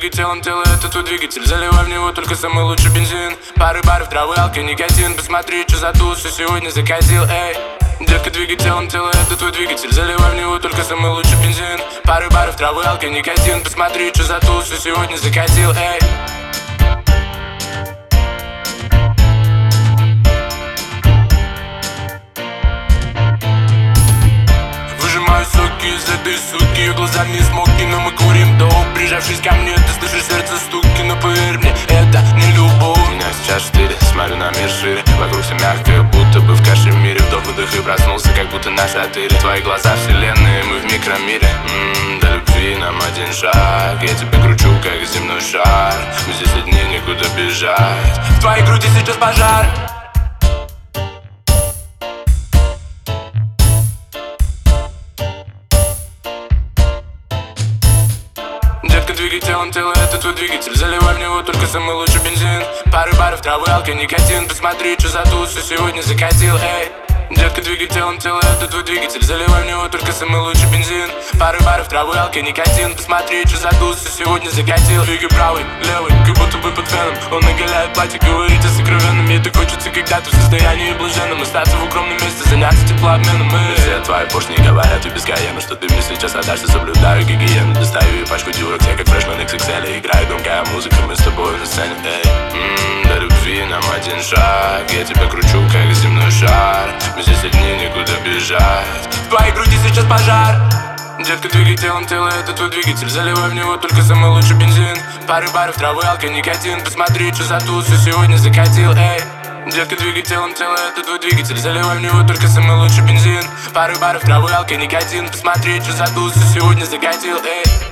двигателем тело это твой двигатель. Заливай в него только самый лучший бензин. Пары баров, травы, алки, никотин. Посмотри, что за тусу сегодня закатил, эй. Детка, двигателем тело это твой двигатель. Заливай в него только самый лучший бензин. Пары баров, травы, алки, никотин. Посмотри, что за тусу сегодня закатил, эй Соки из этой суки Ее глаза не смоки, но мы курим доп Прижавшись ко мне, ты слышишь сердце стуки Но поверь мне, это не любовь. У меня сейчас четыре, смотрю на мир шире. Вокруг все мягкое, будто бы в кашемире Вдох, выдох и проснулся, как будто на шатыре Твои глаза вселенные, мы в микромире. М-м, До любви нам один шаг. Я тебя кручу, как земной шар. Мы здесь одни, никуда бежать. В твоей груди сейчас пожар Детка, двигателем тело это твой двигатель. Заливай в него только самый лучший бензин. Пары баров, травы, алка, никотин. Посмотри, что за тусу сегодня закатил, эй Детка, двигателем тело это твой двигатель. Заливай в него только самый лучший бензин. Пары баров, травы, алки, никотин. Посмотри, что за тусу сегодня закатил. Двигай правый, левый, как будто бы под феном. Он наголяет платье, говорит о сокровенном. Ей так хочется когда-то в состоянии блаженном. Остаться в укромном месте, заняться теплообменом. И все твои поршни говорят и без каяна Что ты мне сейчас отдашь, я соблюдаю гигиену. Достаю и пачку дюрок, все как фрешман XXL Играет громкая музыка, мы с тобой на сцене. Эй, м-м, до любви нам один шаг. Я тебя кручу, как земной шар сейчас пожар. Детка, двигателем тело это твой двигатель. Заливай в него только самый лучший бензин. Пары баров, травы, алка, никотин. Посмотри, что за тусу сегодня закатил, эй. Детка, двигателем тело это твой двигатель. Заливай в него только самый лучший бензин. Пары баров, травы, алка, никотин. Посмотри, что за тусу сегодня закатил, эй